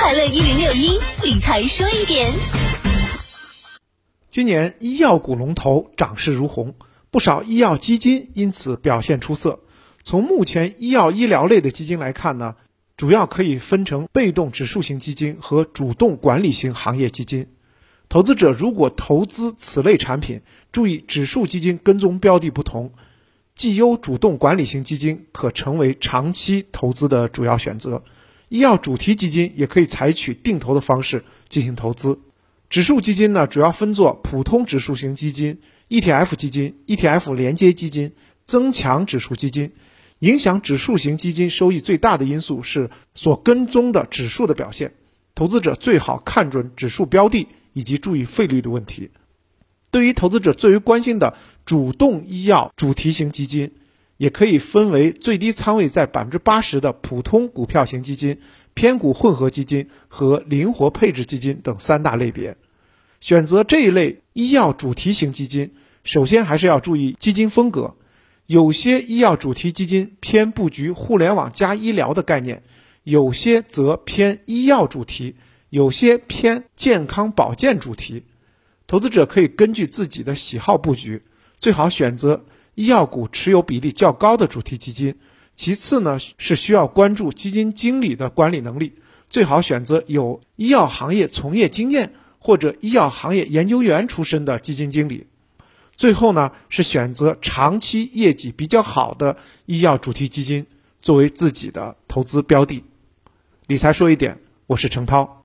快乐一零六一理财说一点。今年医药股龙头涨势如虹，不少医药基金因此表现出色。从目前医药医疗类的基金来看呢，主要可以分成被动指数型基金和主动管理型行业基金。投资者如果投资此类产品，注意指数基金跟踪标的不同，绩优主动管理型基金可成为长期投资的主要选择。医药主题基金也可以采取定投的方式进行投资。指数基金呢，主要分作普通指数型基金、ETF 基金、ETF 连接基金、增强指数基金。影响指数型基金收益最大的因素是所跟踪的指数的表现。投资者最好看准指数标的。以及注意费率的问题。对于投资者最为关心的主动医药主题型基金，也可以分为最低仓位在百分之八十的普通股票型基金、偏股混合基金和灵活配置基金等三大类别。选择这一类医药主题型基金，首先还是要注意基金风格。有些医药主题基金偏布局互联网加医疗的概念，有些则偏医药主题。有些偏健康保健主题，投资者可以根据自己的喜好布局，最好选择医药股持有比例较高的主题基金。其次呢，是需要关注基金经理的管理能力，最好选择有医药行业从业经验或者医药行业研究员出身的基金经理。最后呢，是选择长期业绩比较好的医药主题基金作为自己的投资标的。理财说一点，我是程涛。